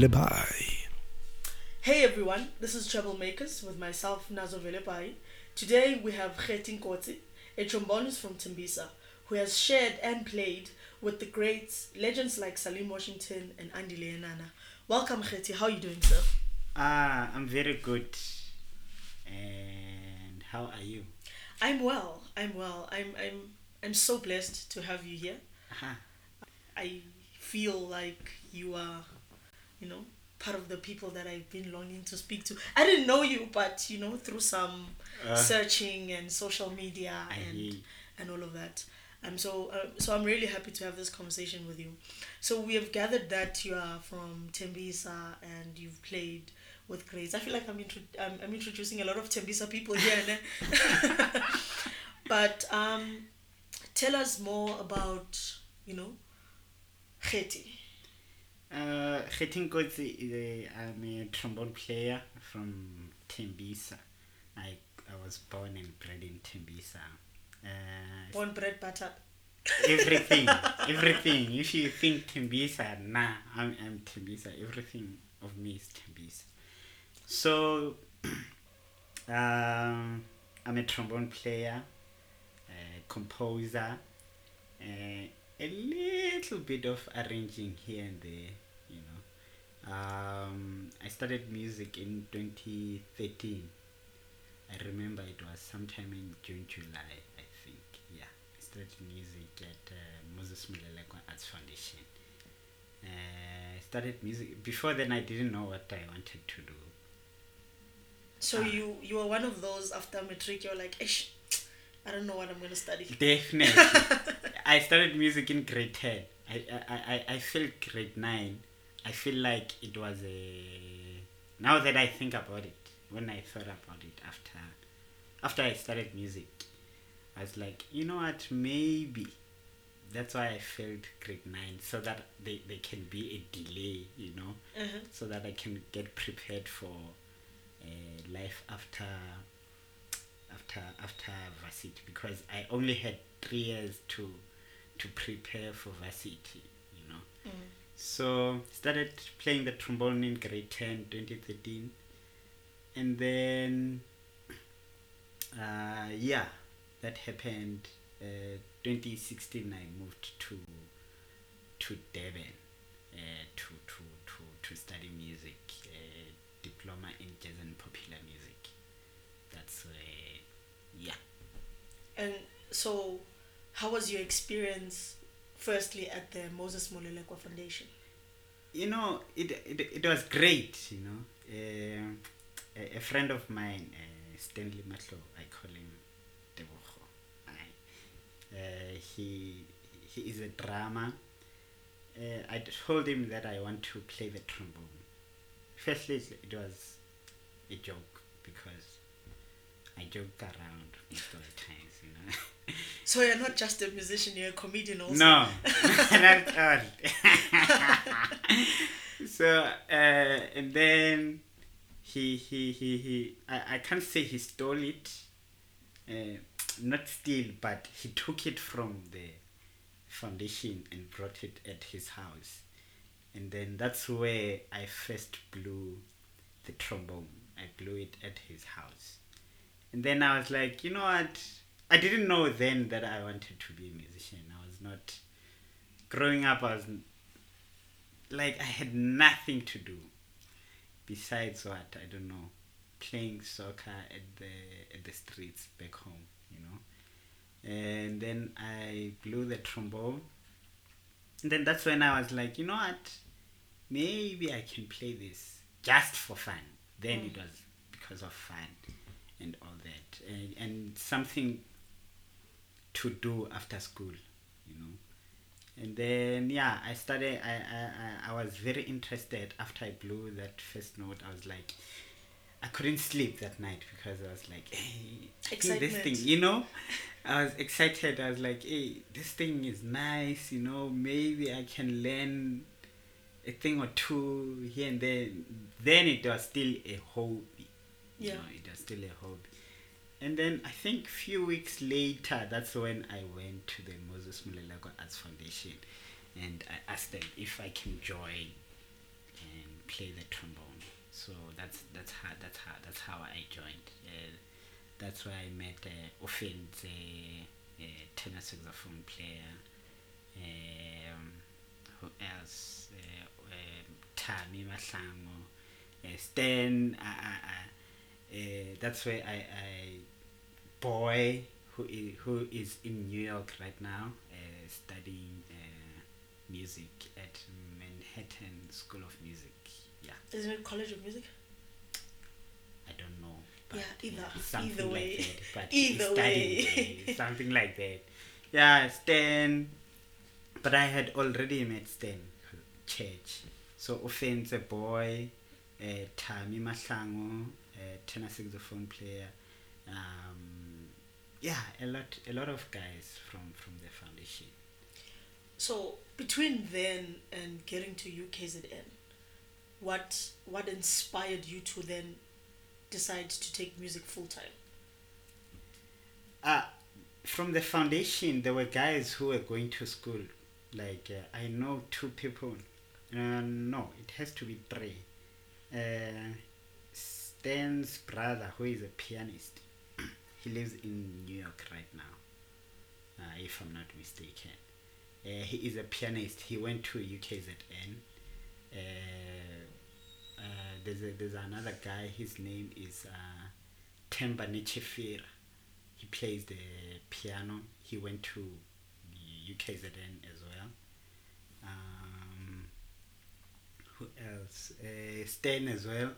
Velebai. Hey everyone, this is Troublemakers with myself, Nazo Velepai. Today we have Khetin Kotsi, a trombonist from Tembisa, who has shared and played with the greats, legends like Salim Washington and Andile Yenana. Welcome, Kheti. How are you doing, sir? Ah, I'm very good. And how are you? I'm well. I'm well. I'm I'm I'm so blessed to have you here. Uh-huh. I feel like you are, you know, part of the people that I've been longing to speak to. I didn't know you, but you know, through some Uh, searching and social media and and all of that. I'm so uh, so I'm really happy to have this conversation with you. So we have gathered that you are from Tembisa and you've played with greats. I feel like I'm, intro- I'm, I'm introducing a lot of Tembisa people here, but um, tell us more about you know Kheti. Uh, Khetin Kotsi is a, I'm a trombone player from Tembisa. I, I was born and bred in Tembisa. Uh, Born bread butter. everything, everything. If you think Tembisa, nah, I'm, I'm Tembisa. Everything of me is Tembisa. So, um, I'm a trombone player, a composer, uh, a little bit of arranging here and there, you know. Um, I started music in 2013. I remember it was sometime in June, July, I think. Yeah, I started music at uh, Moses Molelekwa Arts Foundation. Uh, I started music. Before then, I didn't know what I wanted to do. So Ah. you you were one of those after matric. You're like, Ish, I don't know what I'm gonna study. Definitely. I started music in grade 10. I, I, I, I felt grade 9. I feel like it was a. Now that I think about it, when I thought about it after after I started music, I was like, you know what, maybe. That's why I felt grade 9, so that they, they can be a delay, you know, Uh-huh. so that I can get prepared for uh, life after after after varsity because I only had three years to to prepare for varsity, you know. Mm. So started playing the trombone in grade 10, 2013, and then uh, yeah, that happened. Uh, 2016, I moved to to Durban uh, to to to to study music, uh, diploma in jazz and popular music. That's uh, yeah. And so, how was your experience? Firstly, at the Moses Molelekwa Foundation. you know it, it, it was great you know uh, a, a friend of mine uh, stanley matlo i call him Tebogo. I, uh, he he is a drama uh, i told him that i want to play the trombone firstly it was a joke because i joke around most of the times you know So you're not just a musician; you're a comedian also. No, not at all. so uh, and then he he he he I, I can't say he stole it, uh, not steal, but he took it from the foundation and brought it at his house, and then that's where I first blew the trombone. I blew it at his house, and then I was like, you know what? I didn't know then that I wanted to be a musician. I was not growing up. I was like I had nothing to do besides what I don't know, playing soccer at the at the streets back home. You know, and then I blew the trombone. And then that's when I was like, you know what? Maybe I can play this just for fun. Then it mm. was because of fun and all that, and, and something to do after school, you know. And then yeah, I started. I, I I was very interested after I blew that first note. I was like, I couldn't sleep that night because I was like, hey, this thing, you know. I was excited. I was like, hey, this thing is nice, you know. Maybe I can learn a thing or two here and there. Then it was still a hobby. You Yeah. know, it was still a hobby. And then I think few weeks later, that's when I went to the Moses Molelekwa Arts Foundation, and I asked them if I can join and play the trombone. So that's that's how that's how that's how I joined. Uh, that's where I met uh, Offense, uh, tenor saxophone player. Um, who else? Uh, um, Tami Mahlango, uh, Stan. Uh, uh, uh, that's where I, I boy who is, who is in New York right now, uh, studying uh, music at Manhattan School of Music. Yeah, Isn't it College of Music? I don't know. Yeah, either- either like way. that. But Either he's studying way. there, something like that. Yeah, Stan. But I had already met Stan church. So offense a boy, uh, Tami Mahlango, uh, tenor saxophone player. Um, yeah, a lot, a lot of guys from from the foundation. So between then and getting to UKZN, what what inspired you to then decide to take music full time? uh, from the foundation, there were guys who were going to school. Like uh, I know two people. Uh, no, it has to be three. Uh, Stan's brother, who is a pianist, he lives in New York right now, uh, if I'm not mistaken. Uh, he is a pianist. He went to UKZN. Uh, uh, there's a, there's another guy. His name is uh, Temba he plays the piano. He went to UKZN as well. Um, who else? Uh, Stan as well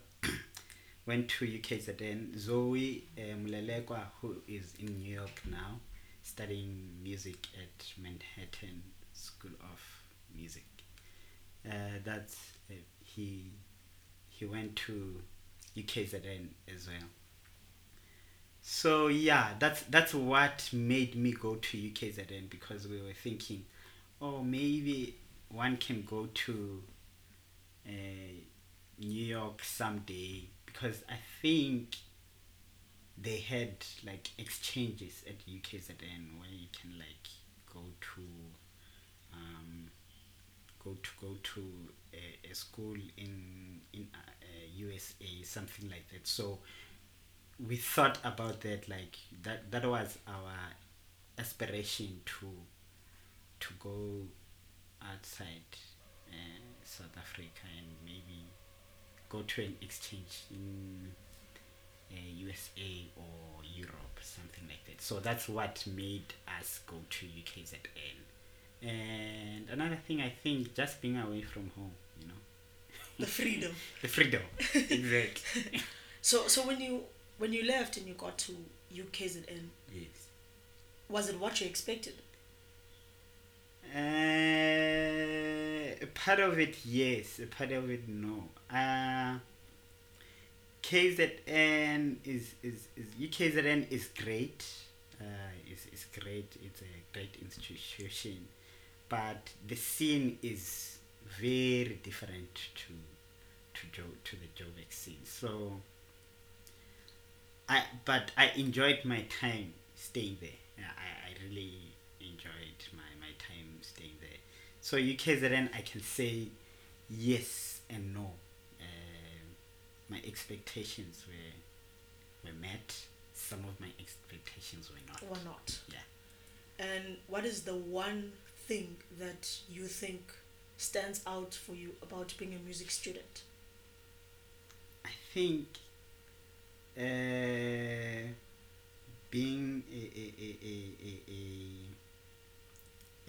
went to UKZN. Zoe uh, Molelekwa, who is in New York now, studying music at Manhattan School of Music. Uh, that's uh, he. He went to UKZN as well. So yeah, that's that's what made me go to UKZN because we were thinking, oh maybe one can go to uh, New York someday because I think they had like exchanges at UKZN where you can like go to um, go to go to a, a school in in uh, USA something like that. So we thought about that like that that was our aspiration to to go outside uh, South Africa and maybe go to an exchange in uh, USA or Europe something like that so that's what made us go to UKZN and another thing I think just being away from home you know The freedom. the freedom exactly So so when you when you left and you got to UKZN, yes was it what you expected? Uh, a part of it, yes. A part of it, no. Uh, KZN is, is, is UKZN is great. Uh, it's, it's great. It's a great institution, but the scene is very different to to Joe to the Joburg scene. So, I but I enjoyed my time staying there. I, I really enjoyed my, my time staying there. So UKZN, I can say yes and no. My expectations were were met. Some of my expectations were not. Or not? Yeah. And what is the one thing that you think stands out for you about being a music student? I think uh, being a, a, a, a, a, a,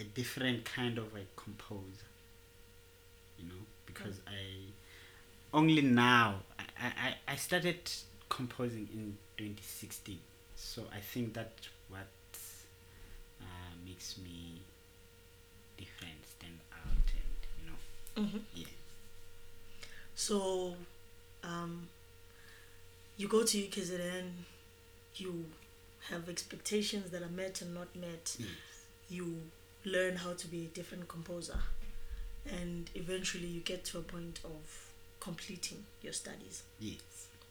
a different kind of a composer, you know, because I only now I, I, I started composing in 2016, so I think that what uh, makes me different, stand out, and you know, Mm-hmm. yeah. So, um, you go to UKZN, you have expectations that are met and not met. Yes. You learn how to be a different composer, and eventually you get to a point of completing your studies. Yes.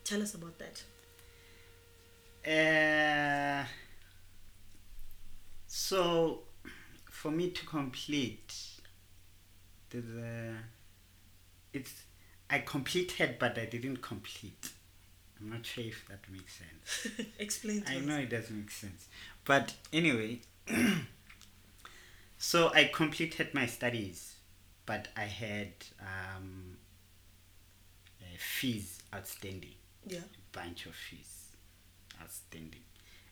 Tell us about that. Uh, so, for me to complete, there's a, it's I completed, but I didn't complete. I'm not sure if that makes sense. Explain to I us. know it doesn't make sense, but anyway, so I completed my studies, but I had um, fees outstanding Yeah. bunch of fees outstanding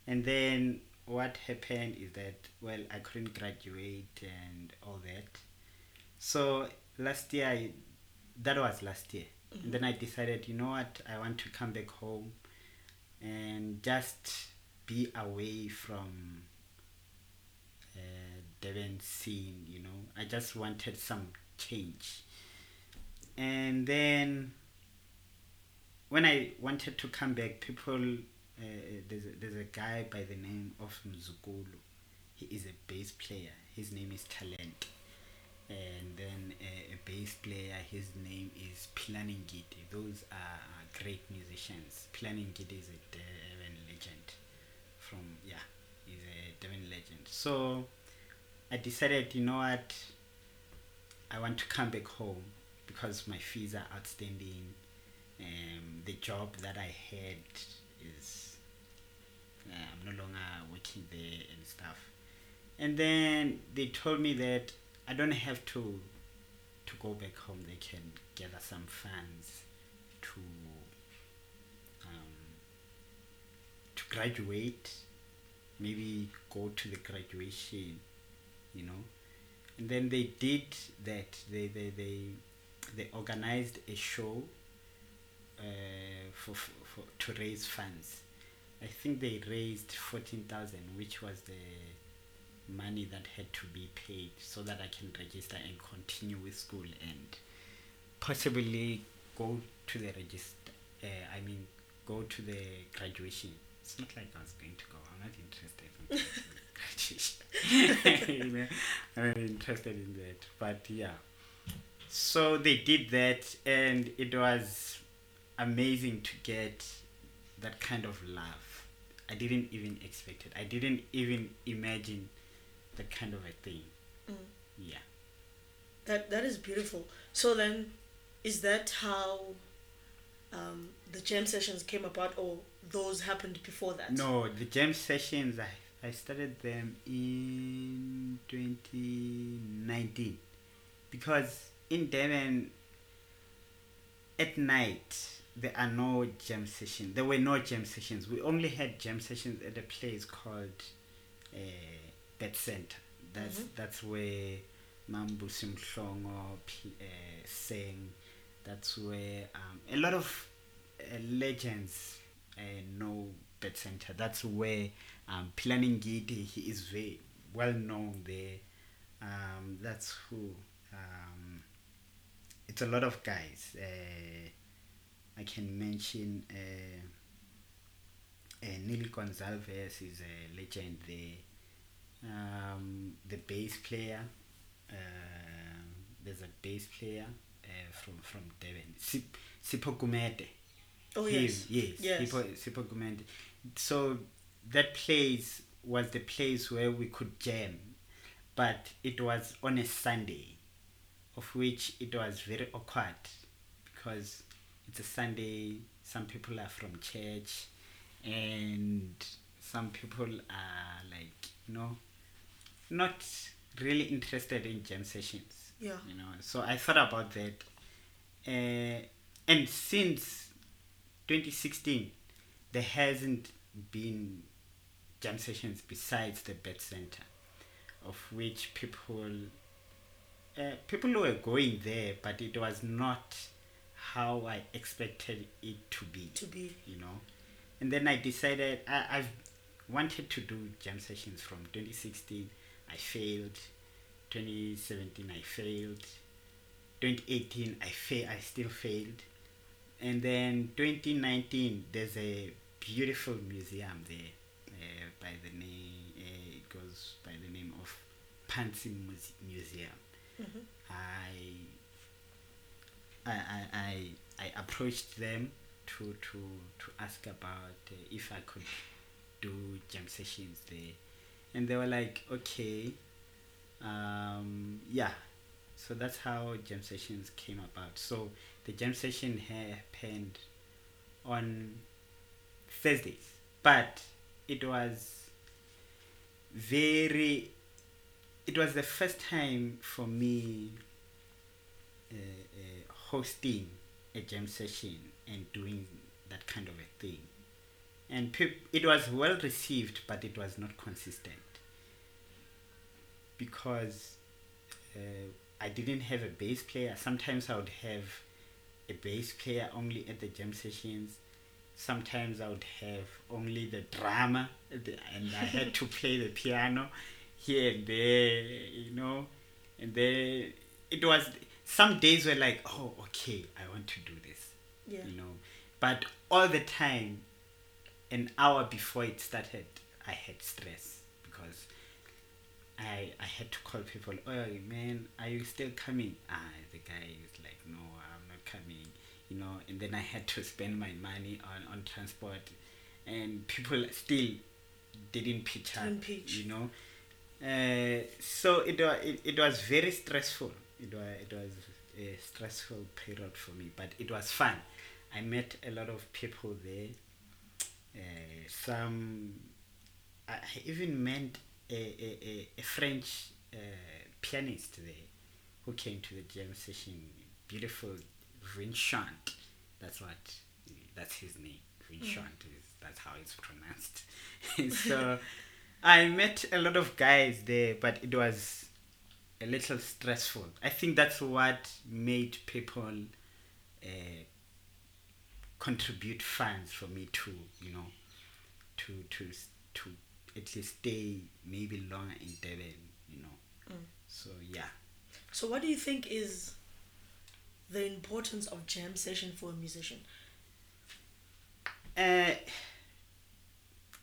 and then what happened is that well i couldn't graduate and all that so last year I, that was last year and then i decided you know what i want to come back home and just be away from uh, Durban scene, you know. I just wanted some change. And then when I wanted to come back, people, uh, there's, a, there's a guy by the name of Mzukulu. He is a bass player. His name is Talent. And then a, a bass player, his name is Pilaningiti. Those are great musicians. Pilaningiti is a Durban legend. From, yeah, he's a Durban legend. So I decided, you know what, I want to come back home because my fees are outstanding. Um, the job that I had is uh, I'm no longer working there and stuff. And then they told me that I don't have to to go back home. They can gather some funds to um, to graduate, maybe go to the graduation, you know. And then they did that. They they they, they organized a show for, for, for to raise funds. I think they raised fourteen thousand, which was the money that had to be paid so that I can register and continue with school and possibly go to the register. Uh, I mean, go to the graduation. It's not like I was going to go. I'm not interested in graduation. I'm not interested in that. But yeah. So they did that, and it was amazing to get that kind of love. I didn't even expect it. I didn't even imagine that kind of a thing. Mm. Yeah. That that is beautiful. So then, is that how um, the jam sessions came about, or those happened before that? No, the jam sessions, I, I started them in 2019 because in Durban, at night, there are no jam sessions. There were no jam sessions. We only had jam sessions at a place called uh, BAT Centre. That's Mhm. that's where Mambu Simhlongo pl- uh, sang. That's where um, a lot of uh, legends uh, know BAT Centre. That's where um, Pilaning Gidi, he is very well known there. Um, that's who. Um, it's a lot of guys. Uh, I can mention uh, uh, Neil Gonsalves is a legend there. Um, the bass player, uh, there's a bass player uh, from from Durban, Sip, Sipho Gumede. Oh Him, yes. yes, Yes. Sipho, Sipho Gumede. So that place was the place where we could jam, but it was on a Sunday, of which it was very awkward because it's a Sunday. Some people are from church, and some people are like you know, not really interested in jam sessions Yeah. you know so i thought about that uh, and since 2016 there hasn't been jam sessions besides the BAT Centre of which people uh, people were going there but it was not how i expected it to be To be. you know? And then i decided I, i've wanted to do jam sessions from 2016 i failed. 2017 i failed. 2018 i fa- i still failed. And then 2019 there's a beautiful museum there uh, by the name uh, it goes by the name of Pansy Muse- Museum. Mhm. I I, I, I, I approached them to, to, to ask about uh, if I could do jam sessions there, and they were like, okay, um, yeah. So that's how jam sessions came about. So the jam session happened on Thursdays, but it was very. It was the first time for me uh, uh, hosting a jam session and doing that kind of a thing. And peop- it was well received, but it was not consistent because uh, I didn't have a bass player. Sometimes I would have a bass player only at the jam sessions. Sometimes I would have only the drummer, and I had to play the piano here and there, you know. And then it was some days were like, oh, okay, I want to do this Yeah. you know. But all the time an hour before it started i had stress because i i had to call people oh man are you still coming? Ah the guy is like no i'm not coming you know. And then i had to spend my money on on transport. And people still didn't pitch up Didn't pitch. you know. Uh, so it it, it was very stressful it was it was a stressful period for me but it was fun. I met a lot of people there. Uh, some i even met a, a, a, french uh, pianist there who came to the jam session. Beautiful vincent. That's what that's his name. Vincent is that's how it's pronounced. So I met a lot of guys there, but it was a little stressful. I think that's what made people uh, contribute funds for me to, you know, to to to at least stay maybe longer in Durban, you know. So yeah. So, what do you think is the importance of jam session for a musician? Uh,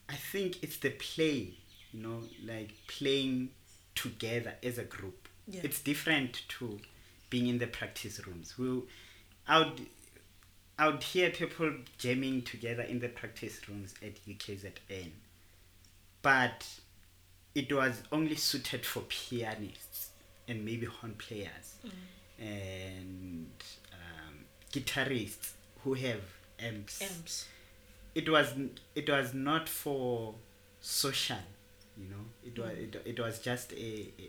I think it's the play, you know, like playing together as a group. Yeah. It's different to being in the practice rooms. We'll, I would, I would hear people jamming together in the practice rooms at UKZN, but it was only suited for pianists and maybe horn players and um, guitarists who have amps Amps. it was it was not for social you know? It was it, it was just a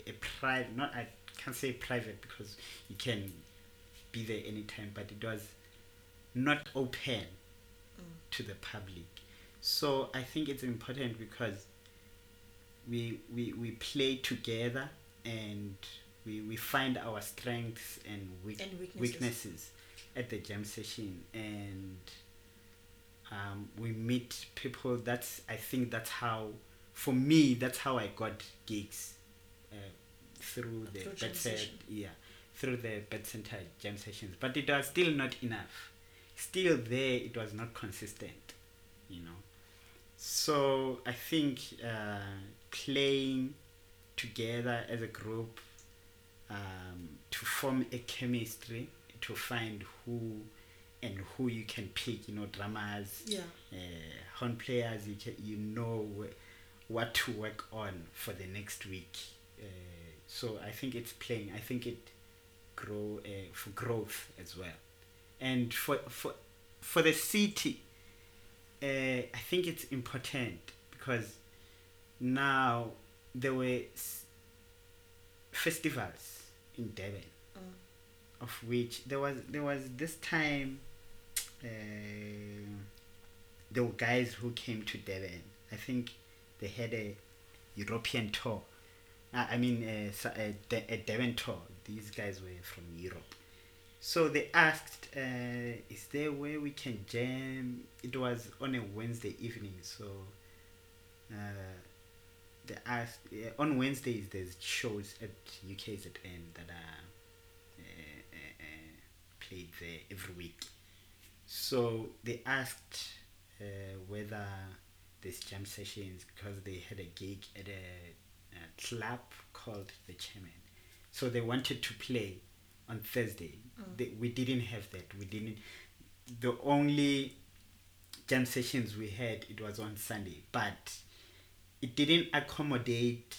a, a private not i can't say private because you can be there anytime but it was not open to the public. So i think it's important because we we we play together and we we find our strengths and, weak, And weaknesses. weaknesses at the jam session. And um, we meet people that's i think that's how for me that's how i got gigs uh, through the Through jam bedside yeah through the BAT Centre jam sessions. But it was still not enough. Still there it was not consistent you know. So i think uh, playing together as a group um, to form a chemistry to find who and who you can pick you know drummers Yeah. uh, horn players you, can, you know what to work on for the next week uh, so i think it's playing i think it grow uh, for growth as well and for for for the city uh, i think it's important because now there were s- festivals in Durban, of which there was there was this time uh, there were guys who came to Durban. I think they had a European tour. Uh, I mean, a, De- a Durban tour. These guys were from Europe. So they asked, uh, "Is there where we can jam?" It was on a Wednesday evening, so uh, they asked uh, on Wednesdays. There's shows at UKZN that are uh, uh, uh, played there every week. So they asked whether there's jam sessions because they had a gig at a, a club called the Chairman. So they wanted to play on Thursday. Mm. They, we didn't have that. We didn't. The only jam sessions we had, it was on Sunday, but it didn't accommodate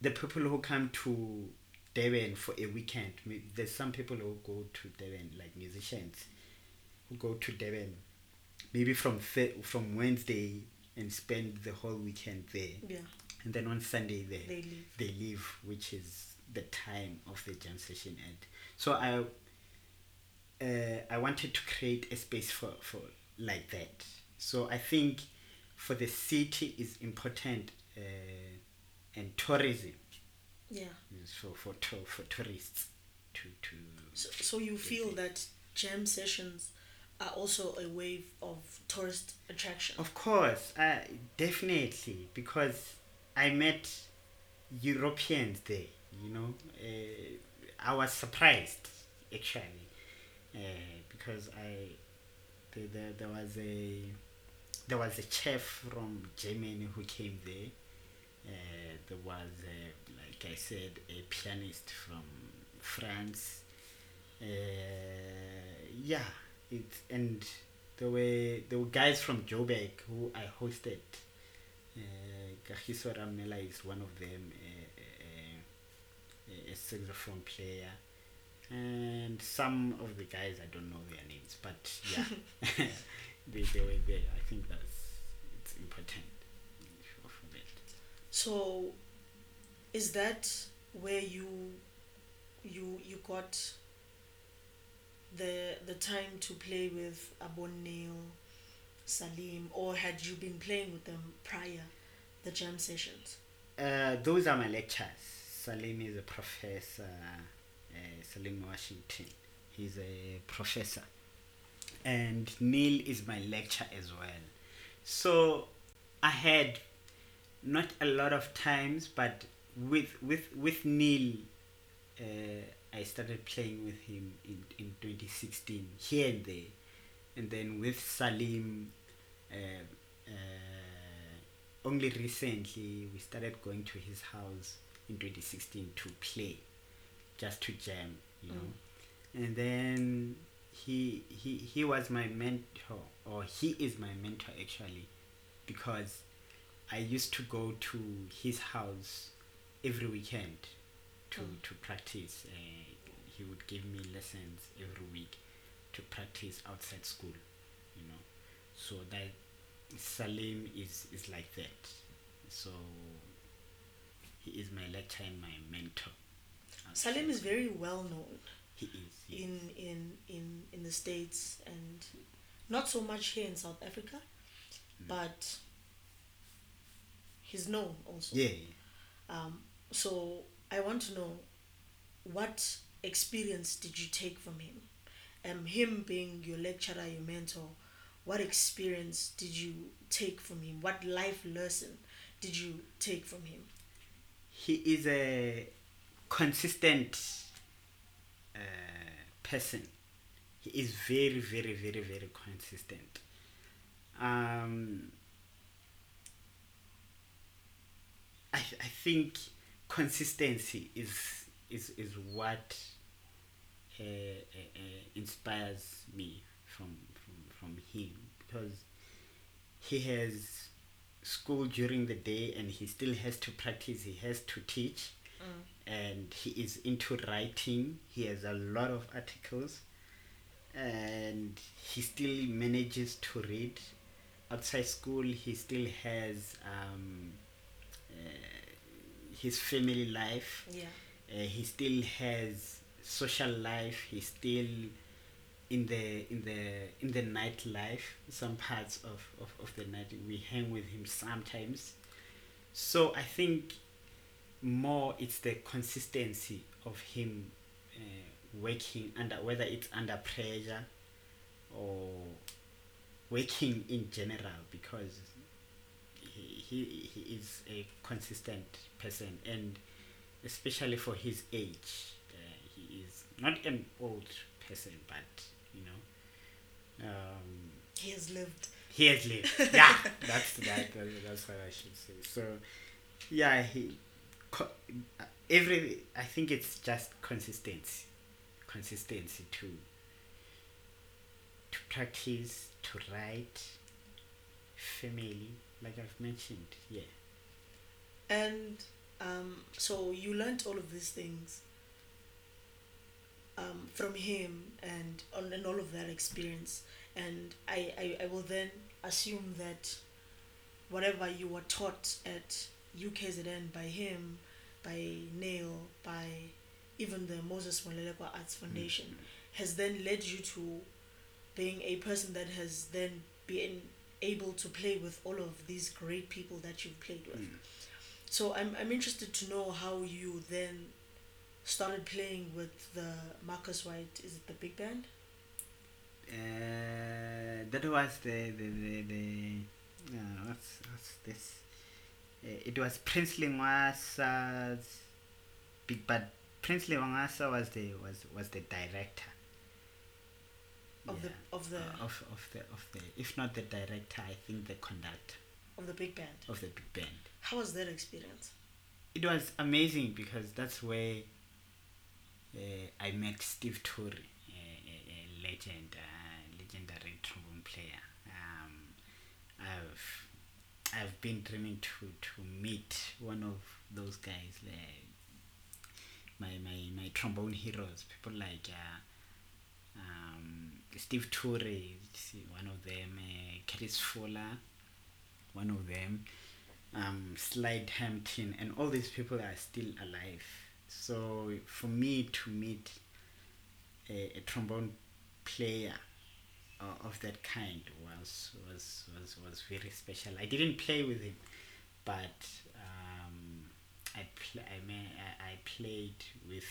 the people who come to Durban for a weekend. There's some people who go to Durban, like musicians, who go to Durban maybe from Thur- from Wednesday and spend the whole weekend there, Yeah. and then on Sunday they They leave. they leave, which is the time of the jam session end. So I uh, I wanted to create a space for, for like that. So I think for the city is important uh, and tourism Yeah. for for, to, for tourists to to So, so you feel that jam sessions are also a wave of tourist attraction. Of course, uh, definitely, because I met Europeans there. You know, uh, I was surprised actually uh, because I there, there, there was a there was a chef from Germany who came there. Uh, there was, uh, like I said, a pianist from France. Uh, yeah, it and there were there were guys from Joburg who I hosted. Uh, Kagiso Ramela is one of them, a, a, a saxophone player, and some of the guys I don't know their names, but yeah, they, they were there. I think that's it's important for that. So, is that where you you you got the the time to play with Abon Neil, Salim, or had you been playing with them prior the jam sessions? Uh, those are my lectures. Salim is a professor. Uh, Salim Washington. He's a professor, and Neil is my lecturer as well. So I had not a lot of times, but with with with Neil, uh, I started playing with him in in 2016 here and there, and then with Salim. Uh, uh, only recently we started going to his house in 2016 to play just to jam you know. And then he he he was my mentor or he is my mentor actually because i used to go to his house every weekend to Mm. to practice uh, he would give me lessons every week to practice outside school you know so that Salim is is like that. So he is my lecturer and my mentor. Salim is very well known he is he in in in in the states and not so much here in South Africa, but he's known also. yeah Um, so I want to know what experience did you take from him? Um, him being your lecturer, your mentor, what experience did you take from him? What life lesson did you take from him? he is a consistent uh, person. He is very, very, very, very consistent. Um, I, I think consistency is is, is what uh, uh, uh, inspires me from, from from him. Because he has school during the day and he still has to practice he has to teach. And he is into writing. He has a lot of articles. And he still manages to read. Outside school he still has um, uh, his family life. Yeah. uh, he still has social life. He's still in the in the in the nightlife some parts of, of, of the night. We hang with him sometimes. So i think more it's the consistency of him uh, working under whether it's under pressure or working in general because he, he, is a consistent person and especially for his age uh, he is not an old person but you know um, He has lived. he has lived yeah that's that that's what i should say so yeah he co- every i think it's just consistency consistency to to practice to write, family, like I've mentioned. Yeah. And um, so you learned all of these things um, from him and, on, and all of that experience. And I, I, I will then assume that whatever you were taught at UKZN by him, by Neil, by even the Moses Molelekwa Arts Foundation, has then led you to being a person that has then been able to play with all of these great people that you've played with. Mm. So I'm, I'm interested to know how you then started playing with the Marcus Wyatt. Is it the big band? Uh, that was the the the, the uh, what's what's this? Uh, it was Prince Lengoasa's big, but Prince Lengoasa was the was was the director. Of Yeah. the of the Uh, of of the of the if not the director, I think the conductor of the big band. of the big band. How was that experience? It was amazing because that's where uh, I met Steve Turre, a, a, a legend, uh, legendary trombone player. Um, I've I've been dreaming to to meet one of those guys, like my my my trombone heroes, people like. Uh, um, Steve Turre, one of them, uh, Curtis Fuller, one of them, um, Slide Hampton, and all these people are still alive. So for me to meet a, a trombone player uh, of that kind was, was was was very special. I didn't play with him, but um, I pl- I, may- I I played with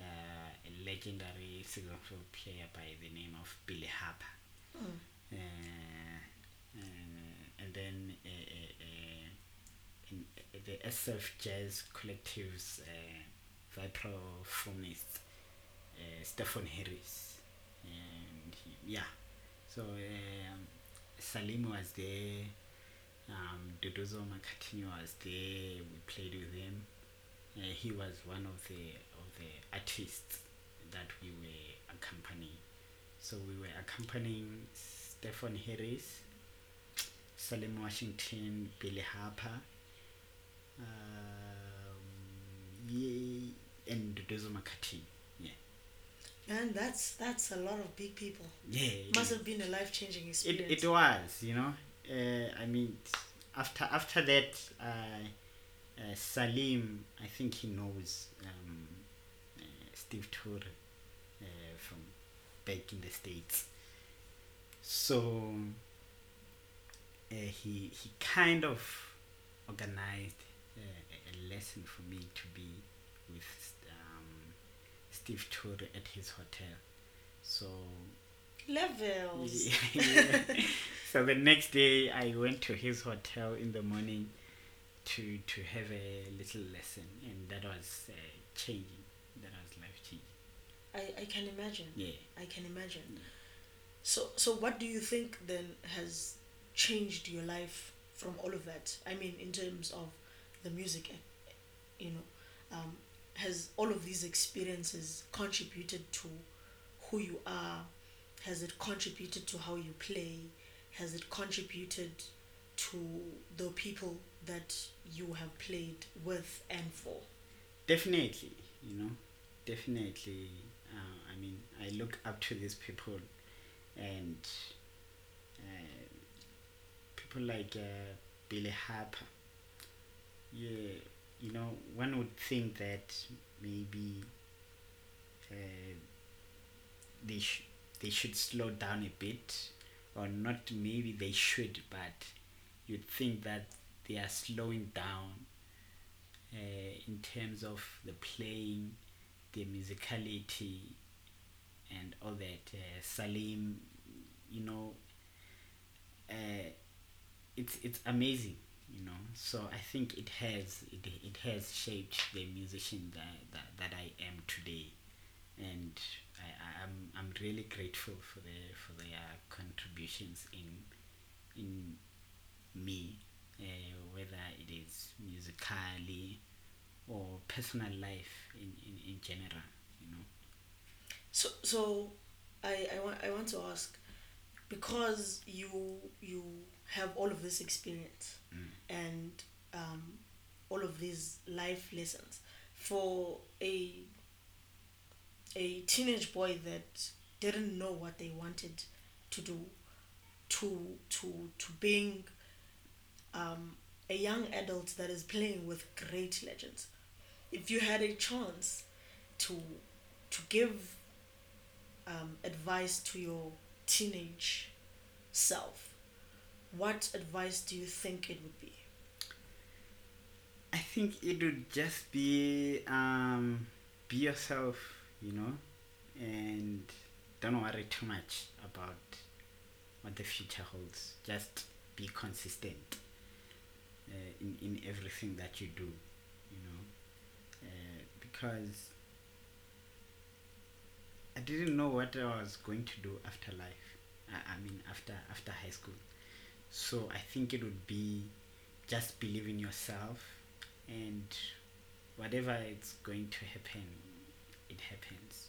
uh, a legendary saxophone player by the name of Billy Harper Mm. uh, and then uh, uh, uh, in, the SF Jazz Collective's uh, vibraphonist uh, Stefon Harris, and he, yeah, so um, Salim was there, um, Nduduzo Makhathini was there. We played with him. Uh, he was one of the the artists that we were accompanying. So we were accompanying Stefon Harris, Salim Washington, Billy Harper, um, and Nduduzo Makhathini. Yeah, Man, that's that's a lot of big people. yeah. it Must is. have been a life changing experience. it was you know uh, i mean after after that uh, uh, salim i think he knows um, uh, steve turre uh, from back in the states so uh, he he kind of organized uh, a- lesson for me to be with um, steve turre at his hotel so Levels. yeah. so the next day I went to his hotel in the morning to to have a little lesson and that was uh, changing that was life changing I, I can imagine. yeah I can imagine. So so what do you think then has changed your life from all of that? I mean in terms of the music eh, you know, um, has all of these experiences contributed to who you are? Has it contributed to how you play? Has it contributed to the people that you have played with and for? definitely you know definitely i mean i look up to these people and uh, people like uh, billy harper. Yeah you know one would think that maybe uh, they sh- they should slow down a bit or not maybe they should but you'd think that they are slowing down uh, in terms of the playing, the musicality, and all that. Uh, Salim, you know, uh, it's it's amazing, you know. So I think it has it, it has shaped the musician that, that that I am today, and I, I'm I'm really grateful for the for their contributions in in me uh, whether it is musically or personal life in, in, in general, you know. So, so I, I want I want to ask, because you you have all of this experience Mm. and um, all of these life lessons for a a teenage boy that didn't know what they wanted to do to to to being um, a young adult that is playing with great legends if you had a chance to to give um, advice to your teenage self what advice do you think it would be I think it would just be um, be yourself, you know, and don't worry too much about what the future holds. Just be consistent uh, in in everything that you do, you know, uh, because I didn't know what I was going to do after life. I, I mean, after after high school. So I think it would be just believe in yourself and whatever is going to happen it happens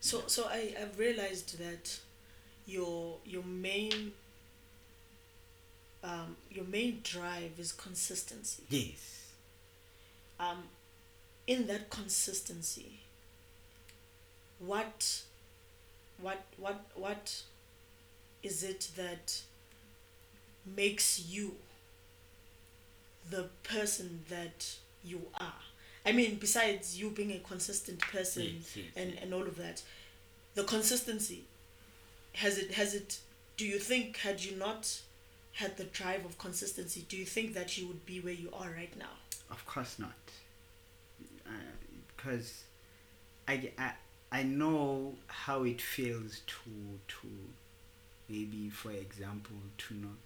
So so I I've realized that your your main um, your main drive is consistency. yes Um, in that consistency, what what what what is it that makes you the person that you are? I mean, besides you being a consistent person Yes, yes, and, yes. and all of that, the consistency has it has it do you think had you not had the drive of consistency do you think that you would be where you are right now of course not uh, because I, I I know how it feels to to maybe for example to know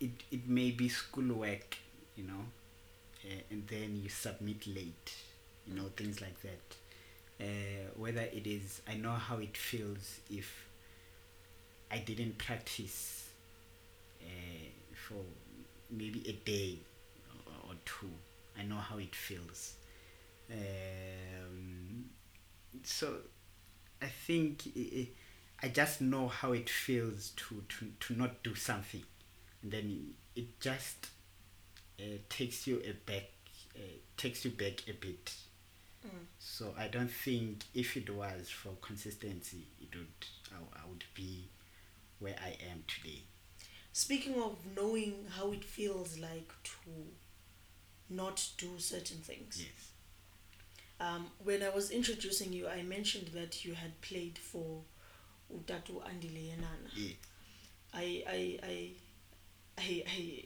it it may be schoolwork you know uh, and then you submit late you know things like that uh, whether it is I know how it feels if I didn't practice uh, for maybe a day or, or two. I know how it feels. Um, so I think i i I just know how it feels to, to, to not do something. And then it just uh, takes you a back, uh, takes you back a bit. So I don't think if it was for consistency, it would I, I would be where I am today. Speaking of knowing how it feels like to not do certain things, Yes. Um, when I was introducing you, I mentioned that you had played for Utatu Andile Yenana. Yeah. I, I, I, I, I,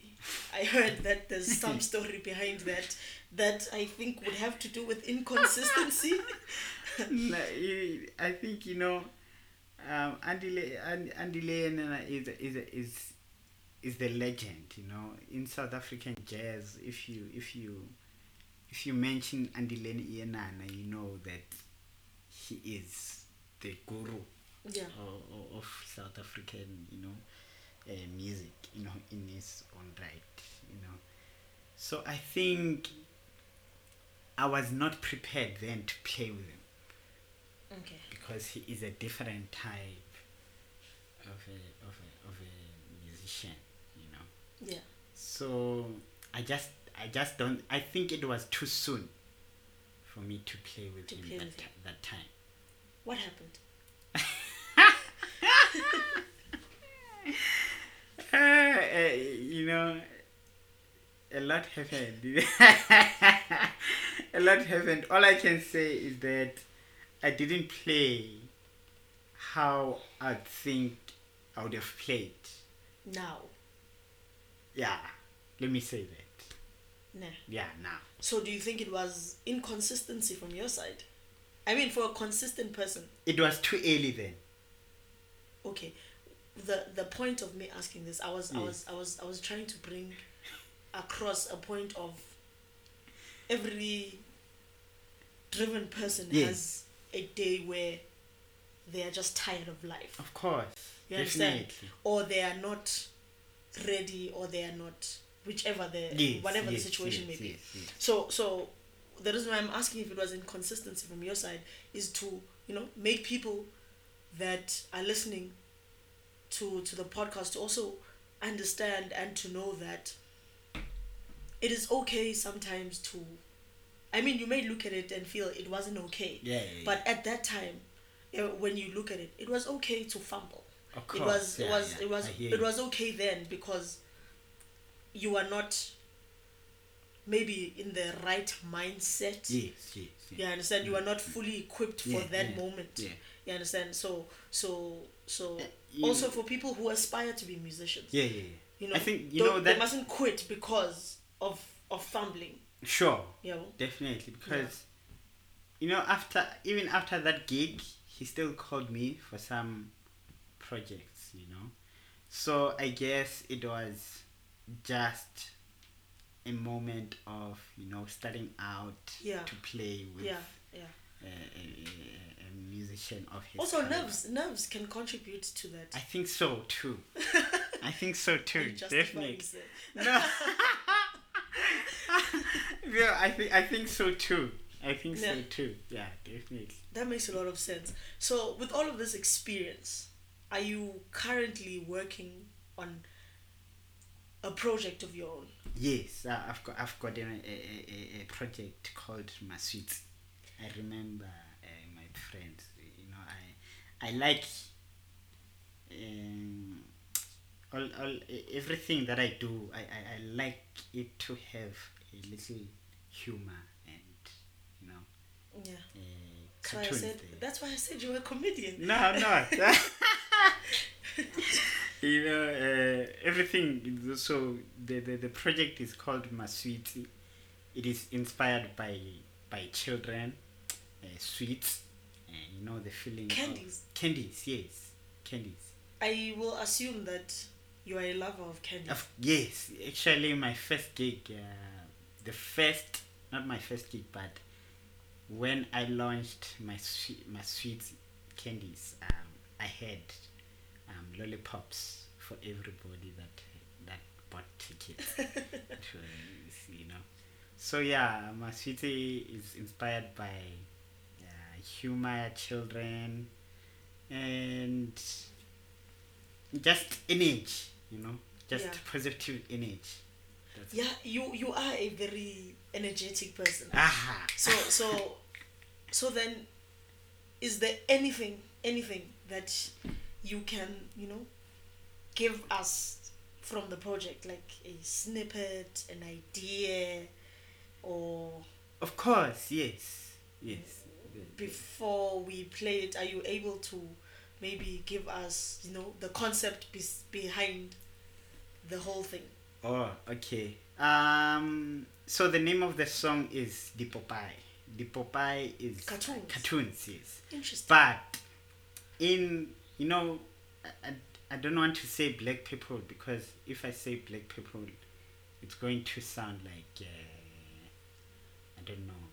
I heard that there's some story behind that that I think would have to do with inconsistency. no, I think you know, um, Andy Le- An- Andile Yenana is is is is the legend. You know, in South African jazz, if you if you if you mention Andile Yenana, you know that he is the guru yeah. of, of- of South African, you know, uh, music, you know, in his own right, you know. So I think I was not prepared then to play with him Okay. because he is a different type of a of a, of a musician, you know. Yeah. So I just I just don't I think it was too soon for me to play with To him play that, with him. that time. What happened? Uh, uh, you know, a lot happened. a lot happened. All I can say is that I didn't play how I think I would have played. Now. Yeah, let me say that. Nah. Yeah, now. So do you think it was inconsistency from your side? I mean, for a consistent person. It was too early then. Okay. The the point of me asking this, I was I mm. was I was I was trying to bring across a point of every driven person Yes. has a day where they are just tired of life. Of course. You understand? definitely. Or they are not ready or they are not whichever the Yes, whatever yes, the situation yes, may be. So so the reason why I'm asking if it was inconsistency from your side is to, you know, make people that are listening to to the podcast to also understand and to know that it is okay sometimes to I mean you may look at it and feel it wasn't okay. Yeah, yeah, yeah. But at that time when you look at it, it was okay to fumble. Of it course, was it was yeah, it was it was okay then because you are not maybe in the right mindset. Yes, yes. You understand? You are not fully equipped for that yeah, moment. yeah. You understand? So so so uh, you- also for people who aspire to be musicians. Yeah, yeah, yeah. You know, I think you know that they mustn't quit because of of fumbling. sure, You know. definitely because you know after even after that gig, he still called me for some projects. You know, so I guess it was just a moment of you know starting out Yeah. to play with Yeah, yeah. a, a, a- musician of his Also, caliber. nerves nerves can contribute to that. I think so too. I think so too. Definitely. No. yeah, I think I think so too. I think so too. Yeah, definitely. That makes a lot of sense. So, with all of this experience, are you currently working on a project of your own? Yes, uh, I've got I've got a, a, a, a project called Maswiti. I remember uh, my friends. You know, I I like um, all, all everything that I do. I, I, I like it to have a little humor and you know Yeah. uh, That's why I said. there. That's why I said you were a comedian. No, I'm not. you know, uh, everything. is So the, the the project is called Maswiti. It is inspired by by children, uh, sweets, and you know the feeling. of- Candies. candies, yes, candies. I will assume that you are a lover of candy. Of, yes, actually, my first gig, uh, the first, not my first gig, but when I launched my sweet, my sweet candies, um, I had lollipops for everybody that that bought tickets. It was, you know, so yeah, Maswiti is inspired by uh, humor, children, and just image, you know, just Yeah. positive image. That's yeah, you you are a very energetic person. Aha. So so so then, is there anything anything that you can you know give us from the project, like a snippet, an idea, or Of course, yes, yes. before we play it, are you able to maybe give us you know the concept bes- behind the whole thing? Oh, okay. Um. So the name of the song is The Popeye. The Popeye is Cartoons. Cartoons, yes. Interesting. But in you know, I, I, don't want to say black people because if I say black people, it's going to sound like uh, I don't know,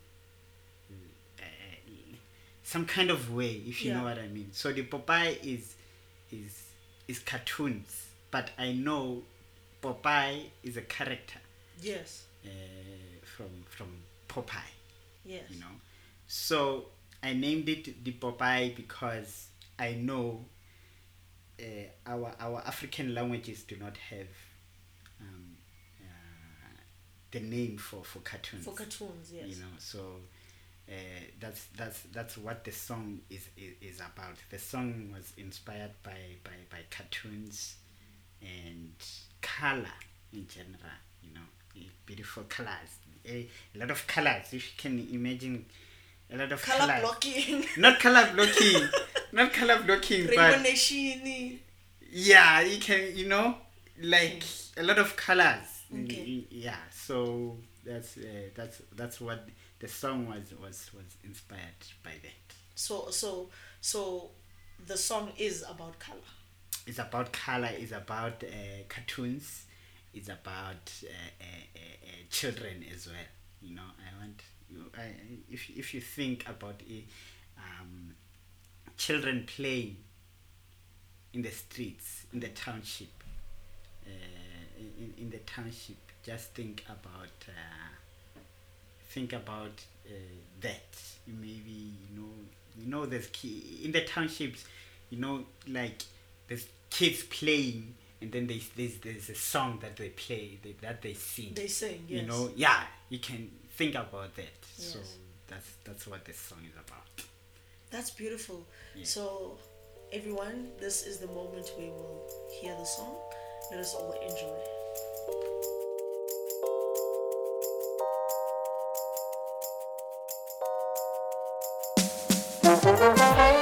uh, some kind of way if you know what I mean. So the Popeye is is is cartoons, but I know Popeye is a character yes. uh, from from Popeye Yes. you know so i named it the popeye because i know uh, our our african languages do not have um, uh, the name for for cartoons. For cartoons, yes. you know so uh, that's that's that's what the song is, is is about. The song was inspired by by by cartoons and color in general you know beautiful colors. A, a lot of colors. If you can imagine a lot of Color colors blocking. not color blocking not color blocking but yeah you can you know like a lot of colors Okay. Yeah so that's uh, that's that's what the song was was was inspired by that So so so the song is about color. it's about color it's about uh, cartoons it's about uh, uh, uh, uh, children as well you know i want you I, if, if you think about it um, children playing in the streets in the township uh, in, in the township just think about uh, think about uh, that. Maybe you know you know there's key in the townships you know, like there's kids playing, and then there's there's, there's a song that they play they, that they sing. They sing, yes. You know, yeah, you can think about that. yes. So that's that's what this song is about. That's beautiful. Yeah. So, everyone, this is the moment we will hear the song. Let us all enjoy. And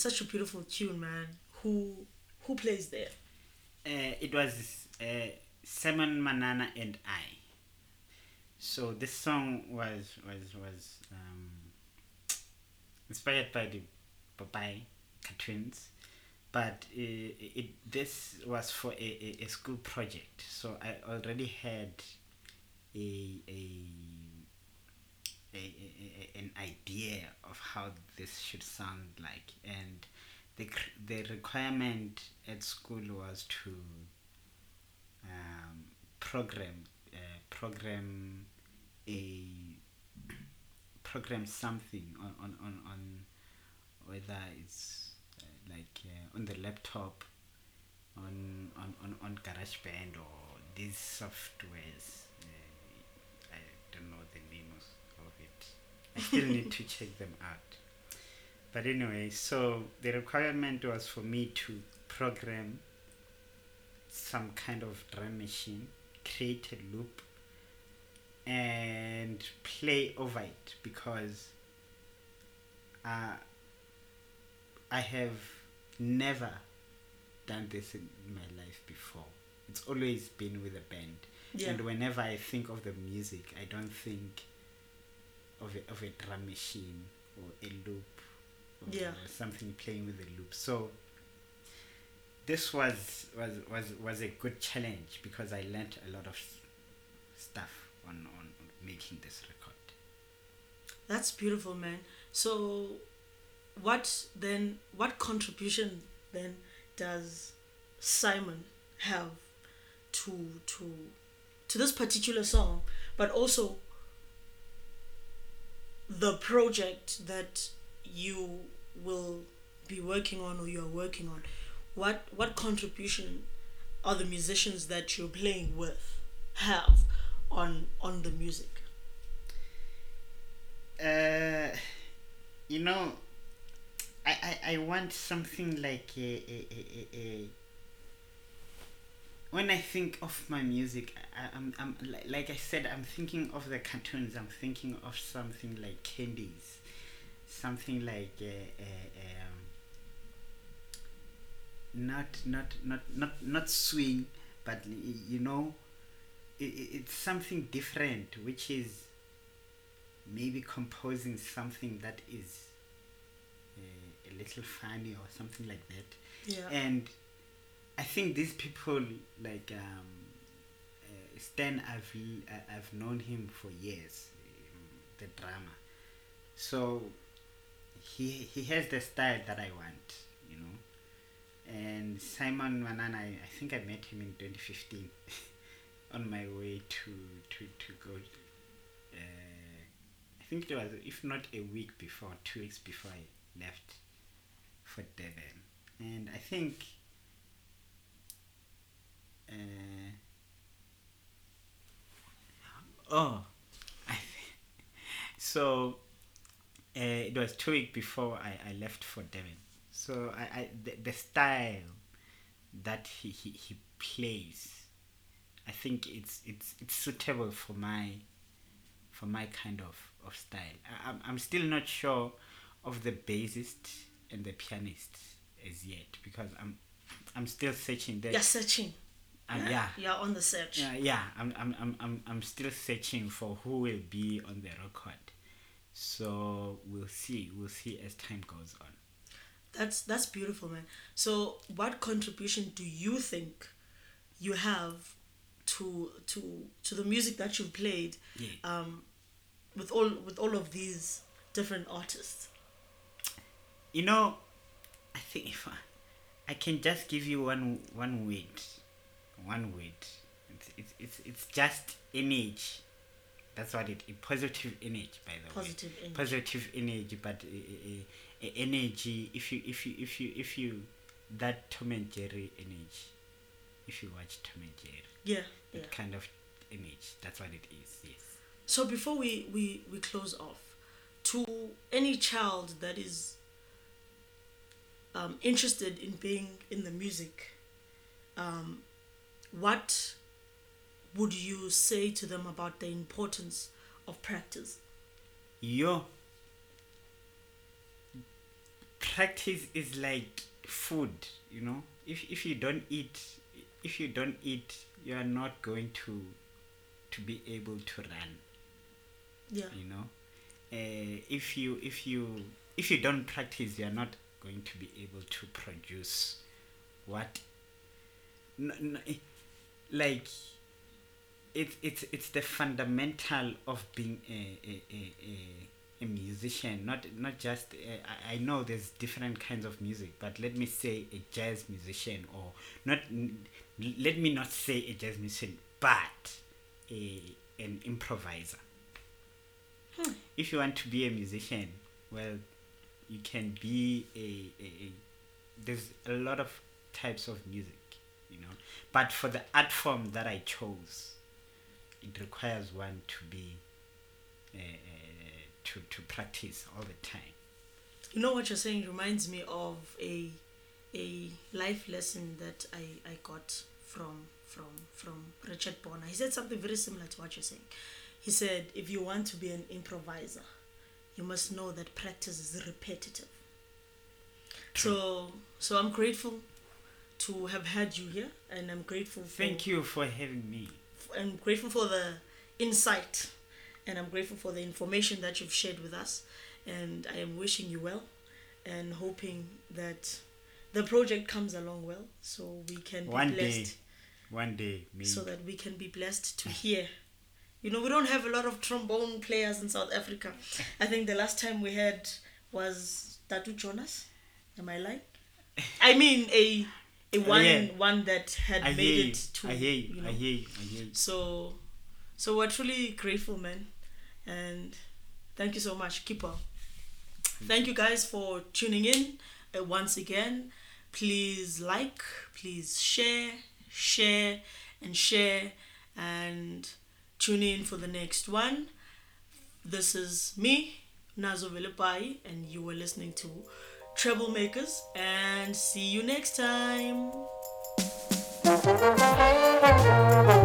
Such a beautiful tune, man. Who who plays there? Uh, it was uh, Simon Manana and I. So this song was was was um, inspired by the Popeye cartoons, but uh, it this was for a, a school project. So I already had a a a, a, an idea of how this should sound like. And the the requirement at school was to um, program uh, program a program something on on on, on whether it's uh, like uh, on the laptop on on on, on GarageBand or these softwares. Uh, I don't know the I still need to check them out but anyway so the requirement was for me to program some kind of drum machine create a loop and play over it because uh, I have never done this in my life before. It's always been with a band. Yeah. And whenever I think of the music, I don't think of a, of a drum machine or a loop or Yeah. something playing with a loop. So this was, was, was, was a good challenge because I learnt a lot of stuff on, on making this record. That's beautiful, man. So, what then? What contribution then does Simon have to to to this particular song, but also the project that you will be working on or you are working on? What what contribution are the musicians that you're playing with have on on the music? Uh, you know, I, I, I want something like a, a, a, a when I think of my music, I, I'm, I'm like I said, I'm thinking of the cartoons. I'm thinking of something like candies, something like uh, uh, um, not not not not not swing, but you know, i i- it's something different, which is maybe composing something that is uh, a little funny or something like that Yeah. and i think these people like um, uh, stan i've i've known him for years um, the drama so he he has the style that i want you know and simon manana i, I think i met him in 2015 on my way to to to go uh, I think it was, if not a week before, two weeks before I left for Devon. And I think uh, oh, I so uh, it was two weeks before I, I left for Devon. So I, I the, the style that he, he, he plays, I think it's it's it's suitable for my for my kind of, of style. I, I'm, I'm still not sure of the bassist and the pianist as yet because I'm I'm still searching that You're searching. Um, yeah. You're on the search. yeah yeah. I'm, I'm, I'm, I'm, I'm still searching for who will be on the record. So we'll see. We'll see as time goes on. That's that's beautiful, man. So, what contribution do you think you have to to to the music that you've played yeah. um, with all with all of these different artists? you know I think if I, I can just give you one one word one word. It's, it's, it's, it's just energy that's what it is. Positive energy by the way. Positive energy. positive energy but uh, uh, uh, energy. If you if you if you if you that tom and jerry energy. If you watch tom and jerry. Yeah, that yeah. kind of image. That's what it is yes. So before we we we close off, to any child that is um, interested in being in the music, um, what would you say to them about the importance of practice? yo. Practice is like food you know? If if you don't eat if you don't eat you are not going to to be able to run. Yeah, you know? Uh, if you if you if you don't practice you are not going to be able to produce what n- n- like it's it's it's the fundamental of being a a, a, a, a musician not not just uh, I, I know there's different kinds of music but let me say a jazz musician or not let me not say a jazz musician but a an improviser. If you want to be a musician well you can be a, a, a there's a lot of types of music you know but for the art form that i chose it requires one to be uh, uh, to to practice all the time You know what you're saying reminds me of a a life lesson that I, I got from from from Richard Bona. He said something very similar to what you're saying. He said if you want to be an improviser, you must know that practice is repetitive. So so I'm grateful to have had you here and I'm grateful for thank you for having me I'm grateful for the insight and I'm grateful for the information that you've shared with us. And I am wishing you well and hoping that the project comes along well so we can be one blessed. day one day maybe So that we can be blessed to hear. You know, we don't have a lot of trombone players in South Africa. I think the last time we had was Tatu Jonas. Am I lying? I mean a a one yeah. one that had i made it to i hear you, you know, i hear you i hear you so, so we're truly grateful, man, and thank you so much. Keep up. Thank you guys for tuning in uh, once again. Please like, please share, share, and share, and tune in for the next one. This is me, Nazo Vilipai, and you were listening to Troublemakers, and see you next time.